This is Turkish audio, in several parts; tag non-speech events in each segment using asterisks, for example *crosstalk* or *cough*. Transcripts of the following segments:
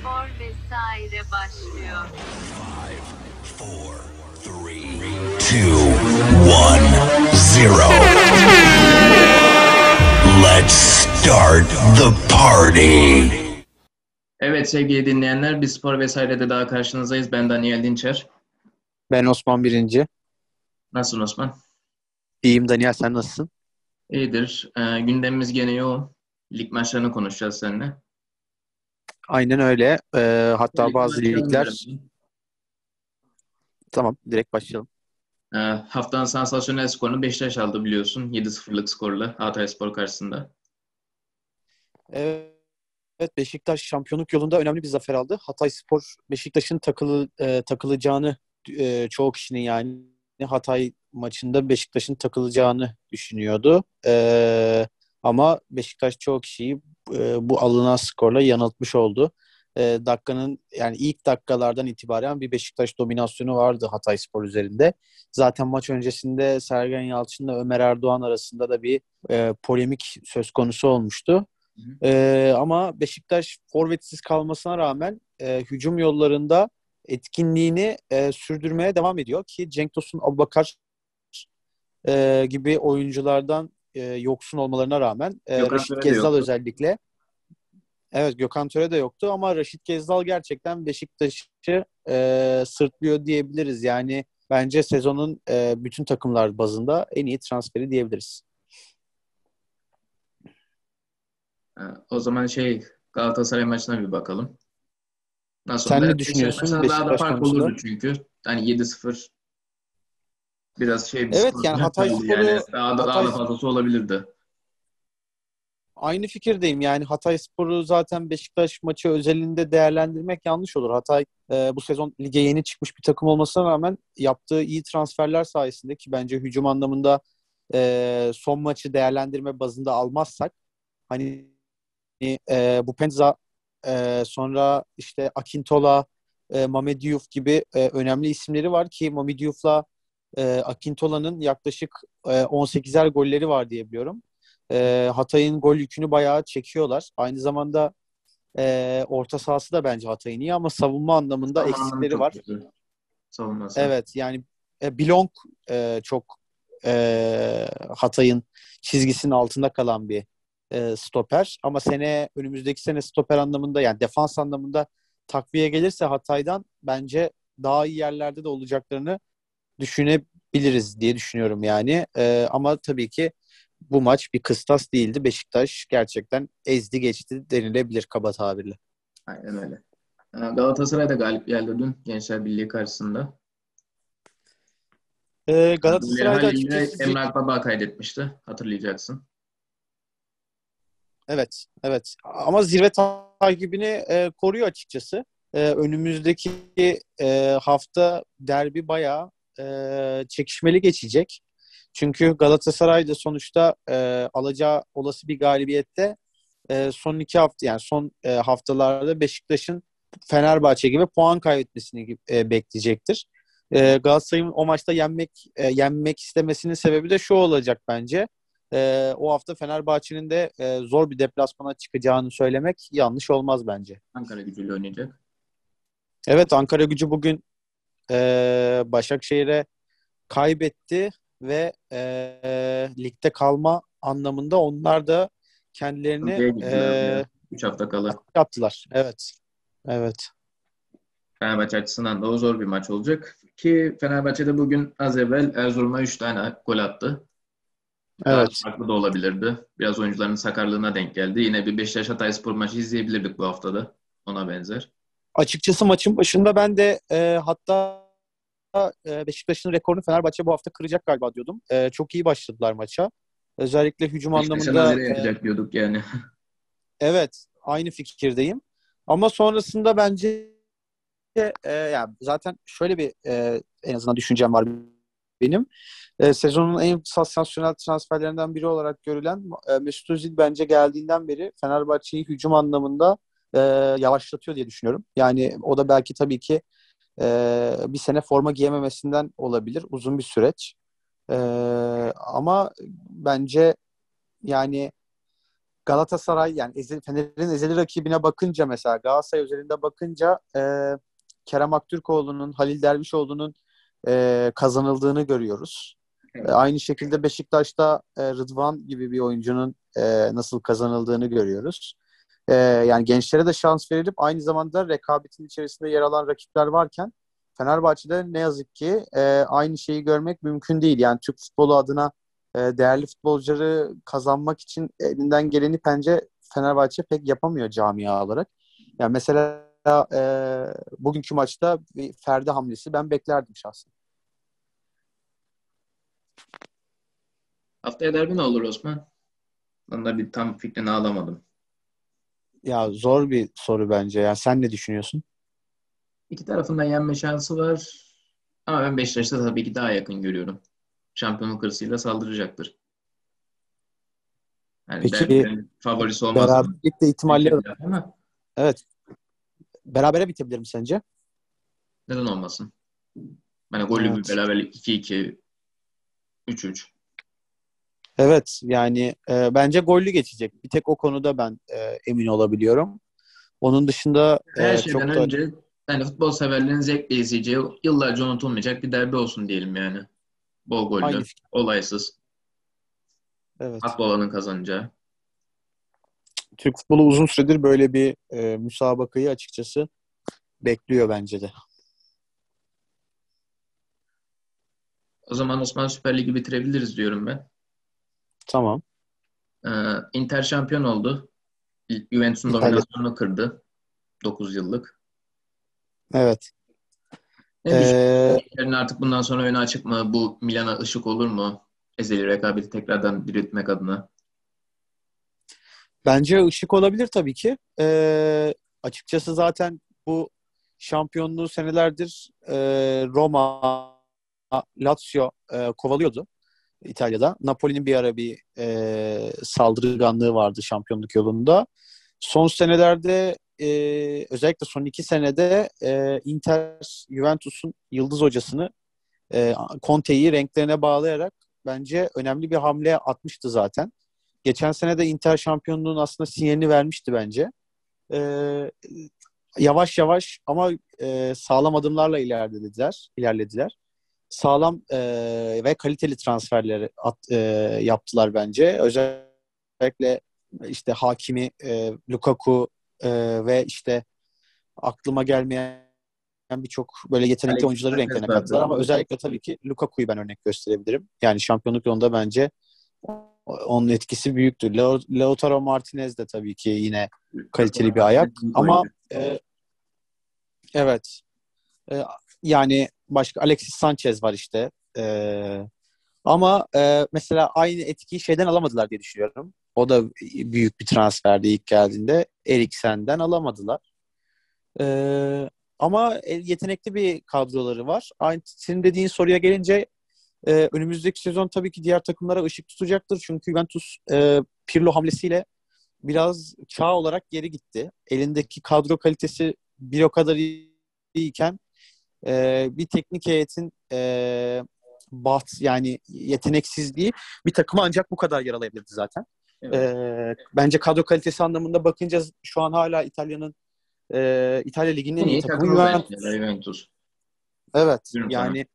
Spor vesaire başlıyor. Four, three, two, one, zero. Let's start the party. Evet sevgili dinleyenler, biz spor vesairede daha karşınızdayız. Ben Daniel Dinçer. Ben Osman Birinci. Nasılsın Osman? İyiyim Daniel sen nasılsın? İyidir. Ee, gündemimiz gene yoğun. Lig maçlarını konuşacağız seninle. Aynen öyle. Ee, hatta Lig bazı ligler... Tamam direkt başlayalım. Ee, haftanın sansasyonel skorunu Beşiktaş aldı biliyorsun. 7-0'lık skorla Hatayspor karşısında. Evet Beşiktaş şampiyonluk yolunda önemli bir zafer aldı. Hatay Spor Beşiktaş'ın takılı, e, takılacağını e, çoğu kişinin yani Hatay maçında Beşiktaş'ın takılacağını düşünüyordu. E, ama Beşiktaş çoğu kişiyi e, bu alınan skorla yanıltmış oldu. E, dakikanın yani ilk dakikalardan itibaren bir Beşiktaş dominasyonu vardı Hatay Spor üzerinde. Zaten maç öncesinde Sergen Yalçın'la Ömer Erdoğan arasında da bir e, polemik söz konusu olmuştu. Ee, ama Beşiktaş forvetsiz kalmasına rağmen e, hücum yollarında etkinliğini e, sürdürmeye devam ediyor ki Cenk Tosun, Abubakar e, gibi oyunculardan e, yoksun olmalarına rağmen e, Gökhan Töre de Gezdal özellikle evet Gökhan Töre de yoktu ama Raşit Gezdal gerçekten Beşiktaş'ı e, sırtlıyor diyebiliriz. Yani bence sezonun e, bütün takımlar bazında en iyi transferi diyebiliriz. Ee, o zaman şey Galatasaray maçına bir bakalım. Nasıl Sen ne düşünüyorsun Beşiktaş daha da fark konusunda? olurdu çünkü. Hani 7-0 biraz şey bir Evet, yani Hatay Sporu- yani. Daha da, daha da Hatay- fazlası olabilirdi. Aynı fikirdeyim. Yani Hatay Sporu zaten Beşiktaş maçı özelinde değerlendirmek yanlış olur. Hatay e, bu sezon lige yeni çıkmış bir takım olmasına rağmen yaptığı iyi transferler sayesinde ki bence hücum anlamında e, son maçı değerlendirme bazında almazsak hani e, bu Penza e, sonra işte Akintola, e, Mame Diouf gibi e, önemli isimleri var ki Mame Diouf'la e, Akintola'nın yaklaşık e, 18'er golleri var diye biliyorum. E, Hatay'ın gol yükünü bayağı çekiyorlar. Aynı zamanda e, orta sahası da bence Hatay'ın iyi ama savunma anlamında anlamı eksikleri var. Savunması. Evet yani e, Bilong e, çok e, Hatay'ın çizgisinin altında kalan bir e, stoper. Ama sene önümüzdeki sene stoper anlamında yani defans anlamında takviye gelirse Hatay'dan bence daha iyi yerlerde de olacaklarını düşünebiliriz diye düşünüyorum yani. E, ama tabii ki bu maç bir kıstas değildi. Beşiktaş gerçekten ezdi geçti denilebilir kaba tabirle. Aynen öyle. Ee, Galatasaray da galip geldi dün Gençler Birliği karşısında. E, Galatasaray'da açıkçası Emre Akbaba kaydetmişti. Hatırlayacaksın. Evet, evet. Ama zirve takibini e, koruyor açıkçası. E, önümüzdeki e, hafta derbi bayağı e, çekişmeli geçecek. Çünkü Galatasaray da sonuçta e, alacağı olası bir galibiyette e, son iki hafta yani son e, haftalarda Beşiktaş'ın Fenerbahçe gibi puan kaybetmesini e, bekleyecektir. E, Galatasaray'ın o maçta yenmek e, yenmek istemesinin sebebi de şu olacak bence. E, o hafta Fenerbahçe'nin de e, zor bir deplasmana çıkacağını söylemek yanlış olmaz bence. Ankara gücüyle oynayacak. Evet Ankara gücü bugün e, Başakşehir'e kaybetti ve e, ligde kalma anlamında onlar da kendilerini Türkiye'ye gittiler e, ya. 3 hafta kala. yaptılar. Evet. Evet. Fenerbahçe açısından da o zor bir maç olacak. Ki Fenerbahçe'de bugün az evvel Erzurum'a 3 tane gol attı. Daha Evet. farklı da olabilirdi. Biraz oyuncuların sakarlığına denk geldi. Yine bir Beşiktaş Hatayspor maçı izleyebilirdik bu haftada. Ona benzer. Açıkçası maçın başında ben de e, hatta e, Beşiktaş'ın rekorunu Fenerbahçe bu hafta kıracak galiba diyordum. E, çok iyi başladılar maça. Özellikle hücum Beşiktaş'a anlamında e, yapacak diyorduk yani. *laughs* Evet, aynı fikirdeyim. Ama sonrasında bence e, yani zaten şöyle bir e, en azından düşüncem var benim. E, sezonun en sansasyonel transferlerinden biri olarak görülen e, Mesut Özil bence geldiğinden beri Fenerbahçe'yi hücum anlamında e, yavaşlatıyor diye düşünüyorum. Yani o da belki tabii ki e, bir sene forma giyememesinden olabilir. Uzun bir süreç. E, ama bence yani Galatasaray yani ezeli, Fener'in ezeli rakibine bakınca mesela Galatasaray özelinde bakınca e, Kerem Aktürkoğlu'nun, Halil Dervişoğlu'nun e, kazanıldığını görüyoruz. Evet. E, aynı şekilde Beşiktaş'ta e, Rıdvan gibi bir oyuncunun e, nasıl kazanıldığını görüyoruz. E, yani gençlere de şans verilip aynı zamanda rekabetin içerisinde yer alan rakipler varken Fenerbahçe'de ne yazık ki e, aynı şeyi görmek mümkün değil. Yani Türk futbolu adına e, değerli futbolcuları kazanmak için elinden geleni bence Fenerbahçe pek yapamıyor camia olarak. Yani mesela e, bugünkü maçta bir Ferdi hamlesi ben beklerdim şahsen. Haftaya derbi ne olur Osman? Onda bir tam fikrini alamadım. Ya zor bir soru bence. Ya sen ne düşünüyorsun? İki tarafından yenme şansı var. Ama ben Beşiktaş'ta tabii ki daha yakın görüyorum. Şampiyonluk hırsıyla saldıracaktır. Yani Peki, derbilerin favorisi olmaz. Beraberlik de ihtimalleri var. Evet. Berabere bitebilir mi sence? neden olmasın? Yani gollü Evet. bir beraberlik 2-2, 3-3. Evet yani e, bence gollü geçecek. Bir tek o konuda ben e, emin olabiliyorum. Onun dışında e, Her çok da önce yani futbol severlerin zevkle izleyeceği yıllarca unutulmayacak bir derbi olsun diyelim yani. Bol gollü, aynı fikir. olaysız, Evet. olanın kazanacağı. Türk futbolu uzun süredir böyle bir e, müsabakayı açıkçası bekliyor bence de. O zaman Osman Süper Lig'i bitirebiliriz diyorum ben. Tamam. Ee, Inter şampiyon oldu. Juventus'un dominasyonunu kırdı. 9 yıllık. Evet. Ne? Ee, Inter'in artık bundan sonra öne açık mı? Bu Milan'a ışık olur mu? Ezeli rekabeti tekrardan diriltmek adına. Bence ışık olabilir tabii ki. Ee, açıkçası zaten bu şampiyonluğu senelerdir e, Roma, Lazio e, kovalıyordu İtalya'da. Napoli'nin bir ara bir e, saldırganlığı vardı şampiyonluk yolunda. Son senelerde e, özellikle son iki senede e, Inter Juventus'un yıldız hocasını e, Conte'yi renklerine bağlayarak bence önemli bir hamle atmıştı zaten. Geçen sene de Inter şampiyonluğun aslında sinyalini vermişti bence. Ee, yavaş yavaş ama e, sağlam adımlarla ilerlediler. ilerlediler. Sağlam e, ve kaliteli transferleri at, e, yaptılar bence. Özellikle işte Hakimi, e, Lukaku e, ve işte aklıma gelmeyen birçok böyle yetenekli Alexis oyuncuları renklerine kattılar ama özellikle tabii ki Lukaku'yu ben örnek gösterebilirim. Yani şampiyonluk yolunda bence onun etkisi büyüktür. Lautaro Martinez de tabii ki yine kaliteli bir ayak ama e, evet E, yani başka Alexis Sanchez var işte E, ama e, mesela aynı etkiyi şeyden alamadılar diye düşünüyorum. O da büyük bir transferdi ilk geldiğinde. Eriksen'den alamadılar. E, ama yetenekli bir kadroları var. Aynı senin dediğin soruya gelince e, önümüzdeki sezon tabii ki diğer takımlara ışık tutacaktır. Çünkü Juventus e, Pirlo hamlesiyle biraz çağ olarak geri gitti. Elindeki kadro kalitesi bir o kadar iyiyken e, bir teknik heyetin e, bat yani yeteneksizliği bir takımı ancak bu kadar yaralayabilirdi zaten. Evet. E, bence kadro kalitesi anlamında bakınca şu an hala İtalya'nın e, İtalya Ligi'nin en iyi takımı Juventus. Evet. Buyurun yani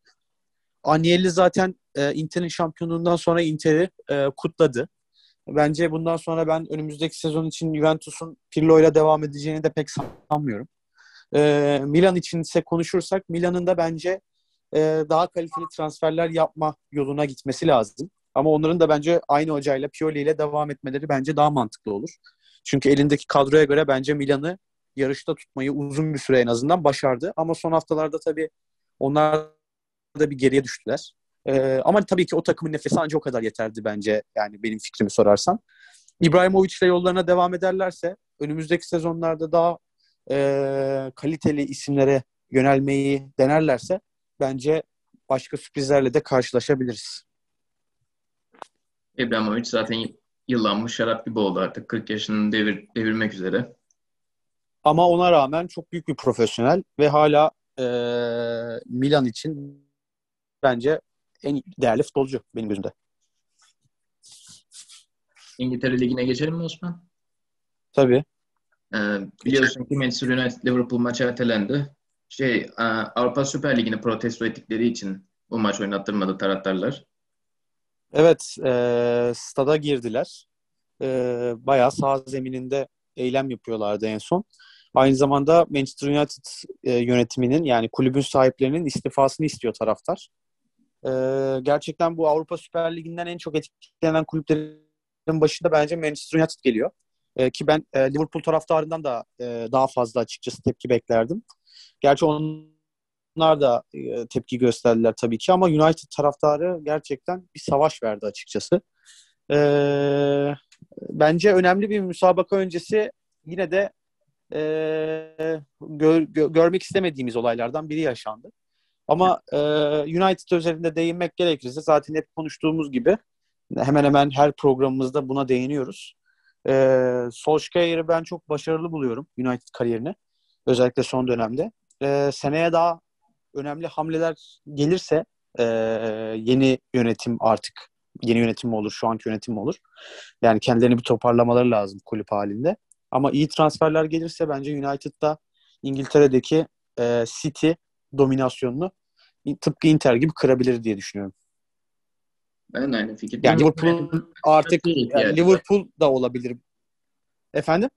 Agnelli zaten e, Inter'in şampiyonluğundan sonra Inter'i e, kutladı. Bence bundan sonra ben önümüzdeki sezon için Juventus'un Pirlo ile devam edeceğini de pek sanmıyorum. E, Milan için ise konuşursak Milan'ın da bence e, daha kaliteli transferler yapma yoluna gitmesi lazım. Ama onların da bence aynı hocayla Pioli ile devam etmeleri bence daha mantıklı olur. Çünkü elindeki kadroya göre bence Milan'ı yarışta tutmayı uzun bir süre en azından başardı. Ama son haftalarda tabii onlar da bir geriye düştüler. Ee, ama tabii ki o takımın nefesi ancak o kadar yeterdi bence yani benim fikrimi sorarsan. İbrahimovic ile yollarına devam ederlerse önümüzdeki sezonlarda daha e, kaliteli isimlere yönelmeyi denerlerse bence başka sürprizlerle de karşılaşabiliriz. İbrahimovic zaten yıllanmış şarap gibi oldu artık. 40 yaşını devir, devirmek üzere. Ama ona rağmen çok büyük bir profesyonel ve hala e, Milan için bence en değerli futbolcu benim gözümde. İngiltere Ligi'ne geçelim mi Osman? Tabii. Ee, biliyorsun ki Manchester United Liverpool maçı ertelendi. Şey, e, Avrupa Süper Ligi'ni protesto ettikleri için bu maç oynattırmadı taraftarlar. Evet, e, stada girdiler. E, bayağı sağ zemininde eylem yapıyorlardı en son. Aynı zamanda Manchester United e, yönetiminin yani kulübün sahiplerinin istifasını istiyor taraftar. E, gerçekten bu Avrupa Süper Ligi'nden en çok etkilenen kulüplerin başında bence Manchester United geliyor. E, ki ben e, Liverpool taraftarından da e, daha fazla açıkçası tepki beklerdim. Gerçi onlar da e, tepki gösterdiler tabii ki ama United taraftarı gerçekten bir savaş verdi açıkçası. E, bence önemli bir müsabaka öncesi yine de e, gör, gö, görmek istemediğimiz olaylardan biri yaşandı. Ama e, United özelinde değinmek gerekirse zaten hep konuştuğumuz gibi hemen hemen her programımızda buna değiniyoruz. E, Solskjaer'i ben çok başarılı buluyorum United kariyerini. Özellikle son dönemde. E, seneye daha önemli hamleler gelirse e, yeni yönetim artık yeni yönetim mi olur, şu anki yönetim mi olur? Yani kendilerini bir toparlamaları lazım kulüp halinde. Ama iyi transferler gelirse bence United'da İngiltere'deki e, City dominasyonunu tıpkı Inter gibi kırabilir diye düşünüyorum. Ben de aynı fikirdeyim. Yani Liverpool artık yani Liverpool da olabilir. Efendim?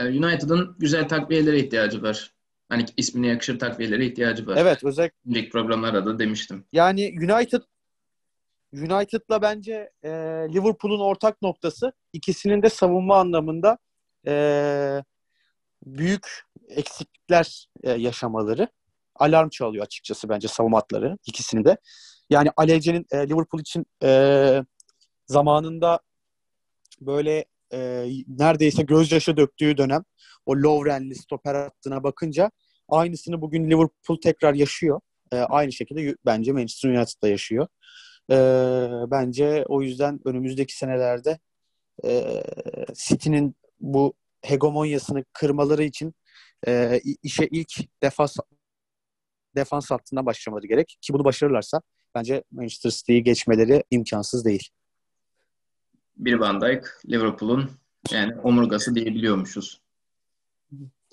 Yani United'ın güzel takviyelere ihtiyacı var. Hani ismine yakışır takviyelere ihtiyacı var. Evet özellikle. Lig programlarda da demiştim. Yani United United'la bence e, Liverpool'un ortak noktası ikisinin de savunma anlamında e, büyük eksiklikler e, yaşamaları alarm çalıyor açıkçası bence savunma hatları ikisini de. Yani Alece'nin e, Liverpool için e, zamanında böyle e, neredeyse gözyaşı döktüğü dönem o Lovren'li stoper hattına bakınca aynısını bugün Liverpool tekrar yaşıyor. E, aynı şekilde bence Manchester United'da yaşıyor. E, bence o yüzden önümüzdeki senelerde e, City'nin bu hegemonyasını kırmaları için e, işe ilk defans defans hattından başlamaları gerek. Ki bunu başarırlarsa bence Manchester City'yi geçmeleri imkansız değil. Bir Van Dijk, Liverpool'un yani omurgası diyebiliyormuşuz.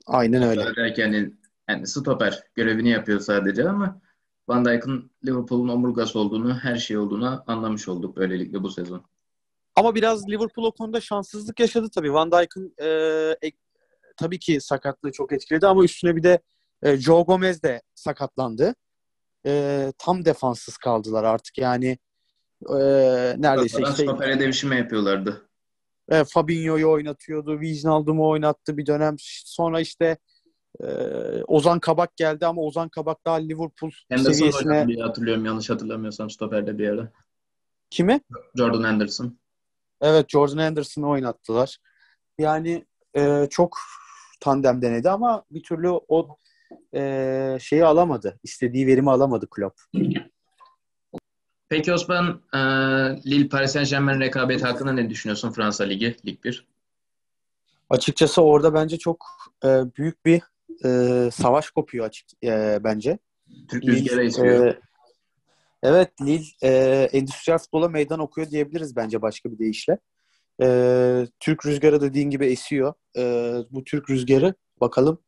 Aynen öyle. Derken yani, yani stoper görevini yapıyor sadece ama Van Dijk'ın Liverpool'un omurgası olduğunu, her şey olduğunu anlamış olduk böylelikle bu sezon. Ama biraz Liverpool o konuda şanssızlık yaşadı tabii. Van Dijk'ın e, e, tabii ki sakatlığı çok etkiledi ama üstüne bir de e, Joe Gomez de sakatlandı. E, tam defanssız kaldılar artık. Yani e, neredeyse işte... Stopere devşirme yapıyorlardı. E, Fabinho'yu oynatıyordu. Wijnaldum'u oynattı bir dönem. Sonra işte e, Ozan Kabak geldi ama Ozan Kabak daha Liverpool Henderson seviyesine... diye hatırlıyorum. Yanlış hatırlamıyorsam stoperde bir ara. Kimi? Jordan Henderson. Evet Jordan Henderson'ı oynattılar. Yani e, çok tandem denedi ama bir türlü o e, şeyi alamadı. İstediği verimi alamadı Klopp. Peki Osman, e, Lille Paris Saint Germain rekabeti hakkında ne düşünüyorsun Fransa Ligi, Lig 1? Açıkçası orada bence çok e, büyük bir e, savaş kopuyor açık e, bence. Türk rüzgarı esiyor. E, evet Lille e, endüstriyel futbola meydan okuyor diyebiliriz bence başka bir deyişle. E, Türk rüzgarı dediğin gibi esiyor. E, bu Türk rüzgarı bakalım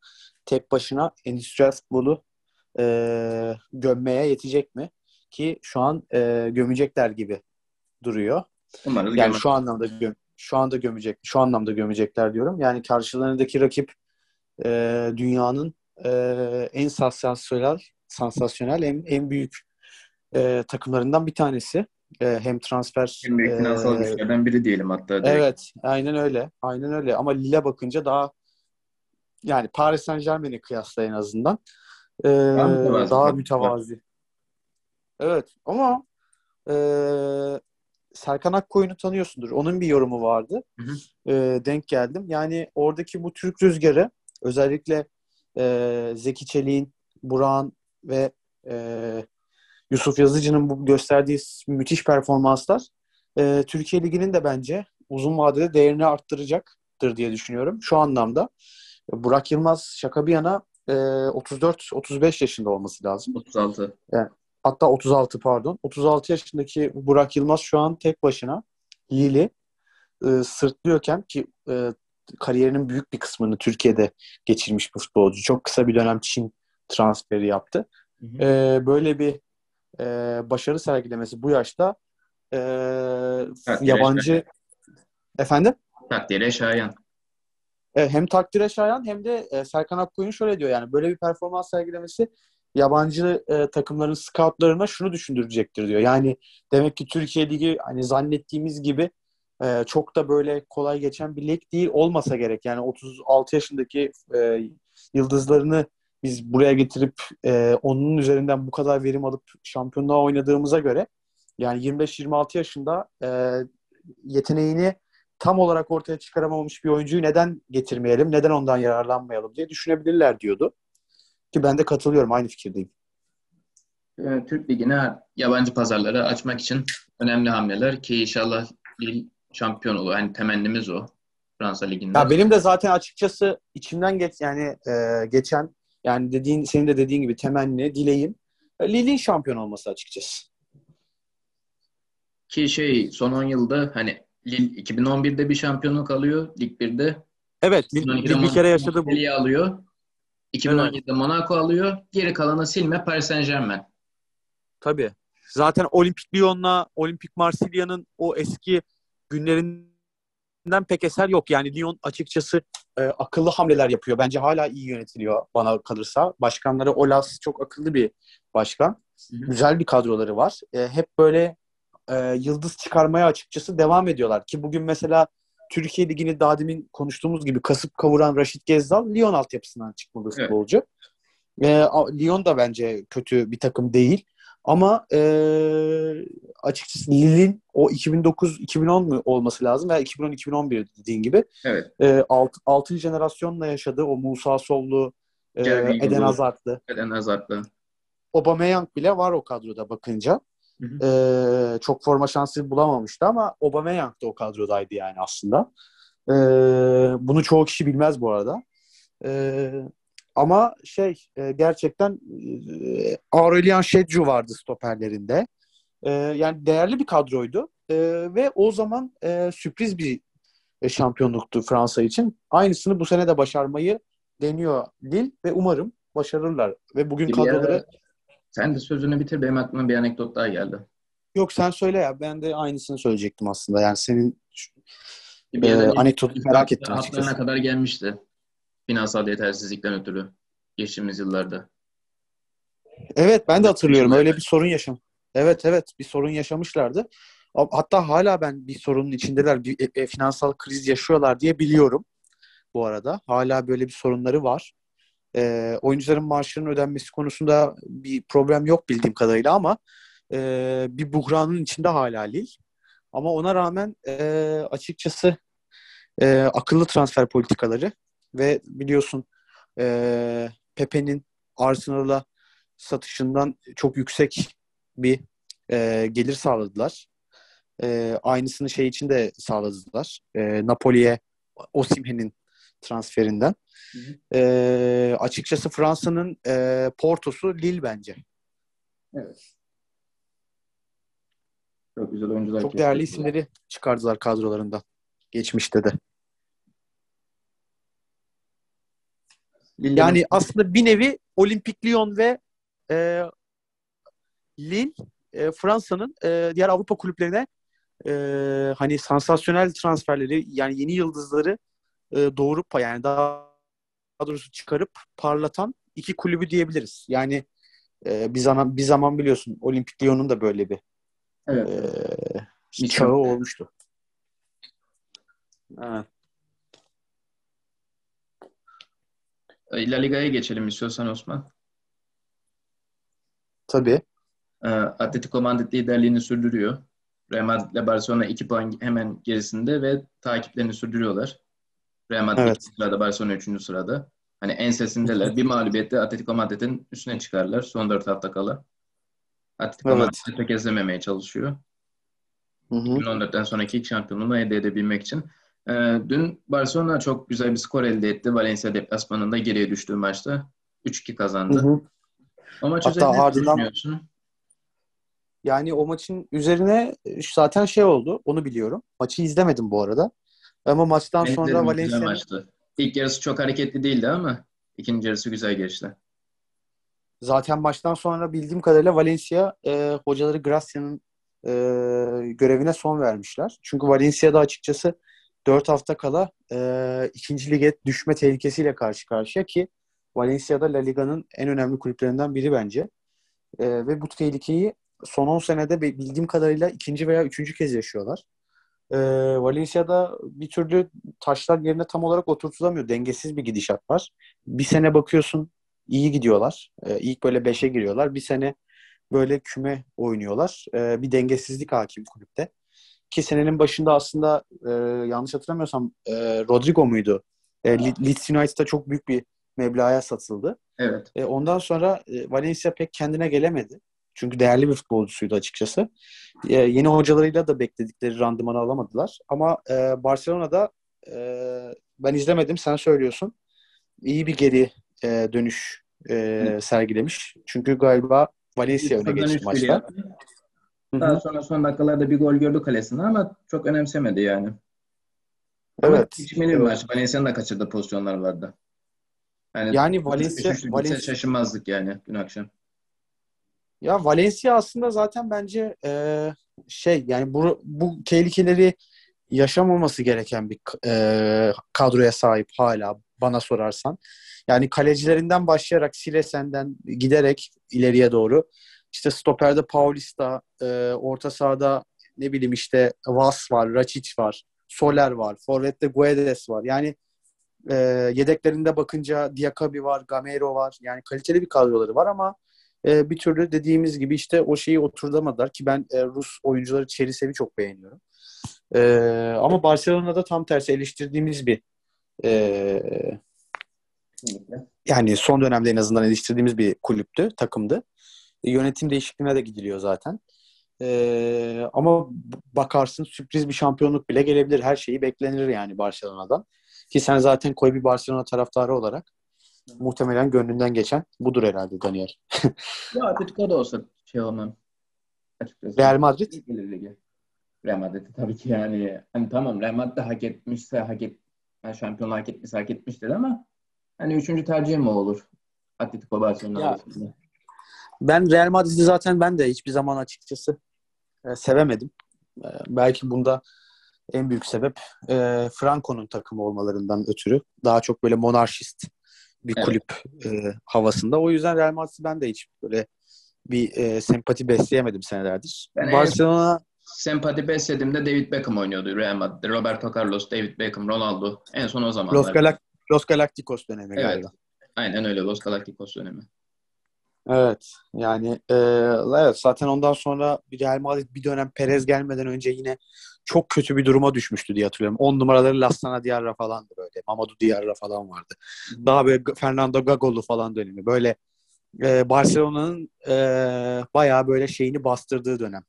tek başına endüstriyel futbolu e, gömmeye yetecek mi? Ki şu an e, gömecekler gibi duruyor. Umarız yani şu anlamda göm şu anda gömecek şu anlamda gömecekler diyorum. Yani karşılarındaki rakip e, dünyanın e, en sansasyonel sansasyonel en, en büyük e, takımlarından bir tanesi. E, hem transfer En büyük finansal e, güçlerden biri diyelim hatta. direkt. Evet, aynen öyle. Aynen öyle. Ama Lille bakınca daha yani Paris Saint Germain'i kıyasla en azından e, Daha mütevazi. daha mütevazi. Evet ama e, Serkan Akkoyun'u tanıyorsundur. Onun bir yorumu vardı. Hı hı. E, denk geldim. Yani oradaki bu Türk rüzgarı özellikle e, Zeki Çelik'in, Burak'ın ve e, Yusuf Yazıcı'nın bu gösterdiği müthiş performanslar e, Türkiye Ligi'nin de bence uzun vadede değerini arttıracaktır diye düşünüyorum. Şu anlamda Burak Yılmaz şaka bir yana e, 34-35 yaşında olması lazım. 36. Hatta 36 pardon. 36 yaşındaki Burak Yılmaz şu an tek başına Lili e, sırtlıyorken ki e, kariyerinin büyük bir kısmını Türkiye'de geçirmiş bir futbolcu. Çok kısa bir dönem Çin transferi yaptı. Hı hı. E, böyle bir e, başarı sergilemesi bu yaşta e, Takdire yabancı şayan. efendim Takdire şayan. E, hem takdire şayan hem de e, Serkan Akkoyun şöyle diyor yani böyle bir performans sergilemesi yabancı e, takımların scoutlarına şunu düşündürecektir diyor. Yani demek ki Türkiye Ligi hani zannettiğimiz gibi e, çok da böyle kolay geçen bir lig değil olmasa gerek. Yani 36 yaşındaki e, yıldızlarını biz buraya getirip e, onun üzerinden bu kadar verim alıp şampiyonluğa oynadığımıza göre yani 25-26 yaşında e, yeteneğini tam olarak ortaya çıkaramamış bir oyuncuyu neden getirmeyelim, neden ondan yararlanmayalım diye düşünebilirler diyordu. Ki ben de katılıyorum, aynı fikirdeyim. Ee, Türk Ligi'ne yabancı pazarları açmak için önemli hamleler ki inşallah Lille şampiyon olur. Hani temennimiz o. Fransa Ligi'nde. Ya benim de zaten açıkçası içimden geç yani e, geçen yani dediğin senin de dediğin gibi temenni, dileğim e, Lille'in şampiyon olması açıkçası. Ki şey son 10 yılda hani Lille 2011'de bir şampiyonluk alıyor. Lig 1'de. Evet, Lille, 2012'de Lille bir kere yaşadı bu. Alıyor. 2017'de Monaco alıyor. Geri kalanı silme Paris Saint Germain. Tabii. Zaten Olimpik Lyon'la Olimpik Marsilya'nın o eski günlerinden pek eser yok. Yani Lyon açıkçası e, akıllı hamleler yapıyor. Bence hala iyi yönetiliyor bana kalırsa. Başkanları Olas çok akıllı bir başkan. Hı hı. Güzel bir kadroları var. E, hep böyle e, yıldız çıkarmaya açıkçası devam ediyorlar. Ki bugün mesela Türkiye Ligi'ni daha demin konuştuğumuz gibi kasıp kavuran Raşit Gezdal Lyon altyapısından çıkmalı Evet. futbolcu. E, Lyon da bence kötü bir takım değil. Ama e, açıkçası Lille'in o 2009-2010 mu olması lazım veya 2010-2011 dediğin gibi Evet. e, alt, 6. jenerasyonla yaşadığı o Musa Sollu, e, Eden. Hazard'lı, Eden Hazard'la. Aubameyang bile var o kadroda bakınca. Hı hı. E, çok forma şansı bulamamıştı ama Aubameyang da o kadrodaydı yani aslında. E, bunu çoğu kişi bilmez bu arada. E, ama şey e, gerçekten e, Aurelien Şedju vardı stoperlerinde. E, yani değerli bir kadroydu. E, ve o zaman e, sürpriz bir şampiyonluktu Fransa için. Aynısını bu sene de başarmayı deniyor Lille ve umarım başarırlar. Ve bugün Bir kadroları... Sen de sözünü bitir. Benim aklıma bir anekdot daha geldi. Yok sen söyle ya. Ben de aynısını söyleyecektim aslında. Yani senin Bir e, anekdotunu merak ettim Hatlarına açıkçası. kadar gelmişti. Finansal yetersizlikten ötürü. Geçtiğimiz yıllarda. Evet ben de hatırlıyorum. Öyle bir sorun yaşam. Evet evet bir sorun yaşamışlardı. Hatta hala ben bir sorunun içindeler. Bir e, e, finansal kriz yaşıyorlar diye biliyorum bu arada. Hala böyle bir sorunları var. E, oyuncuların maaşlarının ödenmesi konusunda bir problem yok bildiğim kadarıyla ama e, bir buhranın içinde hala Lille. Ama ona rağmen e, açıkçası e, akıllı transfer politikaları ve biliyorsun e, Pepe'nin Arsenal'a satışından çok yüksek bir e, gelir sağladılar. E, aynısını şey için de sağladılar. E, Napoli'ye Osimhen'in transferinden. Hı hı. E, açıkçası Fransa'nın e, Porto'su Lille bence. Evet. Çok güzel oyuncular. Çok değerli isimleri çıkardılar kadrolarından. Geçmişte de. Lille'nin- Yani aslında bir nevi Olimpik Lyon ve e, Lille e, Fransa'nın e, diğer Avrupa kulüplerine e, hani sansasyonel transferleri yani yeni yıldızları e, doğurup yani daha doğrusu çıkarıp parlatan iki kulübü diyebiliriz. Yani e, bir zaman bir zaman biliyorsun Olimpik Lyon'un da böyle bir Evet. e, çağı olmuştu. Evet. La Liga'ya geçelim istiyorsan Osman. Tabii. Atletico Madrid liderliğini sürdürüyor. Real Madrid ile Barcelona 2 puan hemen gerisinde ve takiplerini sürdürüyorlar. Real Madrid Evet. 2 sırada, Barcelona 3. sırada. Hani ensesindeler. Bir mağlubiyette Atletico Madrid'in üstüne çıkarlar son 4 hafta kala. Atletico Evet. Madrid tökezlememeye çalışıyor. Hı hı. 2014'ten sonraki ilk şampiyonluğunu elde edebilmek için. Ee, dün Barcelona çok güzel bir skor elde etti. Valencia deplasmanında geriye düştüğü maçta. 3-2 kazandı. Hı hı. O maç Hatta ardından- düşünüyorsun? Yani o maçın üzerine e, zaten şey oldu. Onu biliyorum. Maçı izlemedim bu arada. Ama maçtan Ben sonra Valencia'nın maçtı. İlk yarısı çok hareketli değildi ama ikinci yarısı güzel geçti. zaten maçtan sonra bildiğim kadarıyla Valencia e, hocaları Gracia'nın e, görevine son vermişler. Çünkü Valencia'da açıkçası 4 hafta kala e, ikinci lige düşme tehlikesiyle karşı karşıya ki Valencia'da La Liga'nın en önemli kulüplerinden biri bence. E, ve bu tehlikeyi son 10 senede bi- bildiğim kadarıyla ikinci veya üçüncü kez yaşıyorlar. E, Valencia'da bir türlü taşlar yerine tam olarak oturtulamıyor. Dengesiz bir gidişat var. Bir sene bakıyorsun iyi gidiyorlar. E, ilk böyle 5'e giriyorlar. Bir sene böyle küme oynuyorlar. E, bir dengesizlik hakim kulüpte. Ki senenin başında aslında e, yanlış hatırlamıyorsam e, Rodrigo muydu? E, Le- Leeds United'a çok büyük bir meblağa satıldı. Evet. E, ondan sonra e, Valencia pek kendine gelemedi. Çünkü değerli bir futbolcusuydu açıkçası. E, yeni hocalarıyla da bekledikleri randımanı alamadılar. Ama e, Barcelona'da e, ben izlemedim sen söylüyorsun. İyi bir geri e, dönüş e, sergilemiş. Çünkü galiba Valencia öne geçti maçta. yaptı. Daha sonra son dakikalarda bir gol gördü kalesinde ama çok önemsemedi yani. Ama Evet. çekişmeli bir maç. Valencia'nın da kaçırdığı pozisyonlar vardı. Yani, Yani Valencia, 3-3'lük bitse Valencia şaşırmazdık yani dün akşam. Ya Valencia aslında zaten bence e, şey yani bu, bu tehlikeleri yaşamaması gereken bir e, kadroya sahip hala bana sorarsan. Yani kalecilerinden başlayarak Silesen'den giderek ileriye doğru işte stoperde Paulista, e, orta sahada ne bileyim işte Vas var, Racic var, Soler var, forvette Guedes var. Yani e, yedeklerinde bakınca Diakabi var, Gamero var. Yani kaliteli bir kadroları var ama e, bir türlü dediğimiz gibi işte o şeyi oturtamadılar ki ben e, Rus oyuncuları Çerisev'i çok beğeniyorum. E, ama Barcelona'da tam tersi eleştirdiğimiz bir e, yani son dönemde en azından eleştirdiğimiz bir kulüptü, takımdı. E, yönetim değişikliğine de gidiliyor zaten. E, ama bakarsın sürpriz bir şampiyonluk bile gelebilir. Her şeyi beklenir yani Barcelona'dan. Ki sen zaten koy bir Barcelona taraftarı olarak muhtemelen gönlünden geçen budur herhalde Daniel. *laughs* Ya Atletico da olsa şey olmam. Açıkçası. Real Madrid. Real Madrid'i tabii ki yani. Hani tamam Real Madrid de hak etmişse hak et yani şampiyonluğu hak etmişse hak etmiştir ama hani üçüncü tercihim o olur. Atletico Barcelona arasında. Ben Real Madrid'i zaten ben de hiçbir zaman açıkçası e, sevemedim. E, belki bunda en büyük sebep e, Franco'nun takımı olmalarından ötürü. Daha çok böyle monarşist bir Evet. kulüp e, havasında. O yüzden Real Madrid'i ben de hiç böyle bir e, sempati besleyemedim senelerdir. Ben en- Barcelona Sempati beslediğimde David Beckham oynuyordu Real Madrid'de. Roberto Carlos, David Beckham, Ronaldo. En son o zamanlar. Los, Galac- Los Galacticos dönemi Evet. galiba. Aynen öyle Los Galacticos dönemi. Evet. Yani e, evet zaten ondan sonra bir Real Madrid bir dönem Perez gelmeden önce yine çok kötü bir duruma düşmüştü diye hatırlıyorum. 10 numaraları Lastana Diarra falandı böyle. Mamadou Diarra falan vardı. Daha böyle Fernando Gagolo falan dönemi. Böyle e, Barcelona'nın e, bayağı böyle şeyini bastırdığı dönem.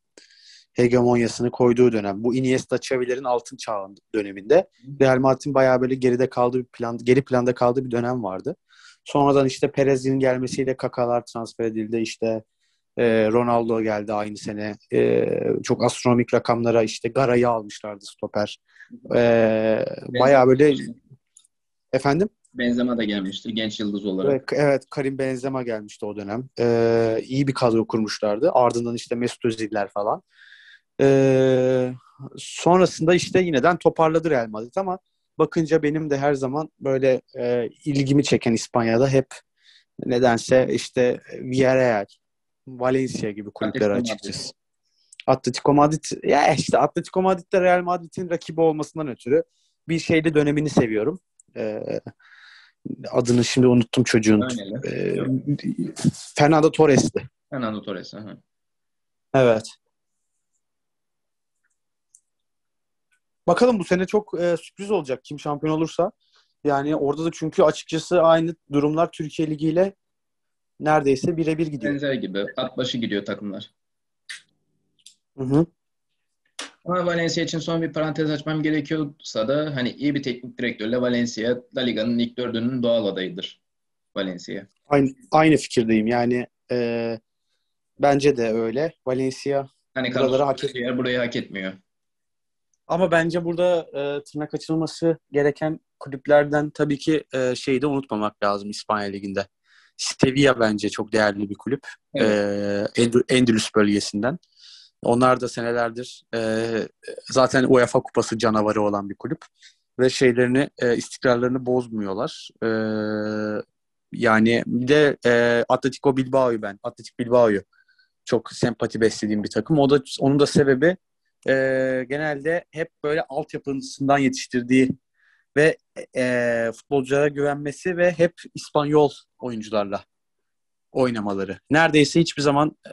Hegemonyasını koyduğu dönem. Bu Iniesta Xavi'lerin altın çağı döneminde Real Madrid'in bayağı böyle geride kaldığı bir plan, geri planda kaldığı bir dönem vardı. Sonradan işte Perez'in gelmesiyle Kakalar transfer edildi. İşte e, Ronaldo geldi aynı sene. E, çok astronomik rakamlara işte Gara'yı almışlardı stoper. E, bayağı böyle efendim Benzema da gelmiştir genç yıldız olarak. Evet, evet Karim Benzema gelmişti o dönem. Ee, iyi bir kadro kurmuşlardı. Ardından işte Mesut Özil'ler falan. Ee, sonrasında işte yineden toparladı Real Madrid ama bakınca benim de her zaman böyle e, ilgimi çeken İspanya'da hep nedense işte Villarreal, Valencia gibi kulüpler Atletico Madrid. açıkçası. Atletico Madrid ya işte Atletico Madrid'de Real Madrid'in rakibi olmasından ötürü bir şeyde dönemini seviyorum. Ee, adını şimdi unuttum çocuğun. Ee, Fernando Torres'ti. Fernando Torres. aha. Evet. Bakalım bu sene çok e, sürpriz olacak kim şampiyon olursa. Yani orada da çünkü açıkçası aynı durumlar Türkiye Ligi ile neredeyse birebir gidiyor. Benzer gibi. At başı gidiyor takımlar. Hı hı. Ama Valencia için son bir parantez açmam gerekiyorsa da hani iyi bir teknik direktörle Valencia La Liga'nın ilk dördünün doğal adayıdır. Valencia. Aynı, aynı fikirdeyim. Yani e, Bence de öyle. Valencia Hani Buraları hak Soler burayı hak etmiyor. Ama bence burada e, tırnak açılması gereken kulüplerden tabii ki e, şeyi de unutmamak lazım İspanya Ligi'nde. Sevilla bence çok değerli bir kulüp. Evet. E, Endül- Endülüs bölgesinden. Onlar da senelerdir e, zaten UEFA kupası canavarı olan bir kulüp. Ve şeylerini, e, istikrarlarını bozmuyorlar. E, yani bir de e, Atletico Bilbao'yu ben, Atletik Bilbao'yu çok sempati beslediğim bir takım. O da onun da sebebi e, genelde hep böyle altyapısından yetiştirdiği ve e, futbolculara güvenmesi ve hep İspanyol oyuncularla oynamaları. Neredeyse hiçbir zaman e,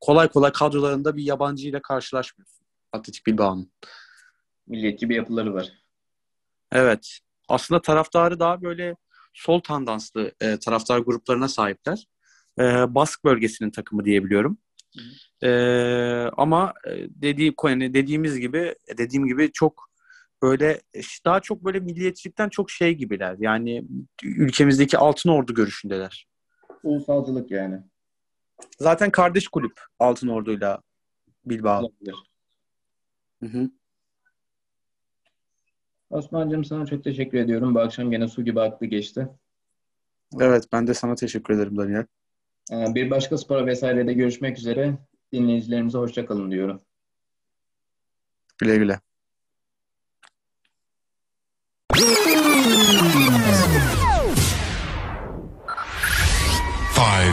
kolay kolay kadrolarında bir yabancı ile karşılaşmıyorsun. Atletik Bilbao'nun. Milliyetçi bir yapıları var. Evet. Aslında taraftarı daha böyle sol tandanslı e, taraftar gruplarına sahipler. E, Bask bölgesinin takımı diyebiliyorum. E, ama e, dediğim yani dediğimiz gibi dediğim gibi çok böyle daha çok böyle milliyetçilikten çok şey gibiler. Yani ülkemizdeki altın ordu görüşündeler. Ulusalcılık yani. Zaten kardeş kulüp Altın Ordu'yla Bilbao. Olabilir. Hı hı. Osman'cığım sana çok teşekkür ediyorum. Bu akşam gene su gibi aklı geçti. Evet ben de sana teşekkür ederim Daniel. Ee, Bir başka spora vesairede görüşmek üzere. Dinleyicilerimize hoşça kalın diyorum. Güle güle. Five,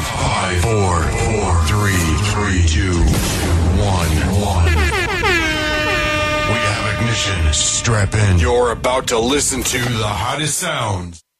five, four, four, three, three, two, one, one. We have ignition. Strap in. You're about to listen to the hottest sounds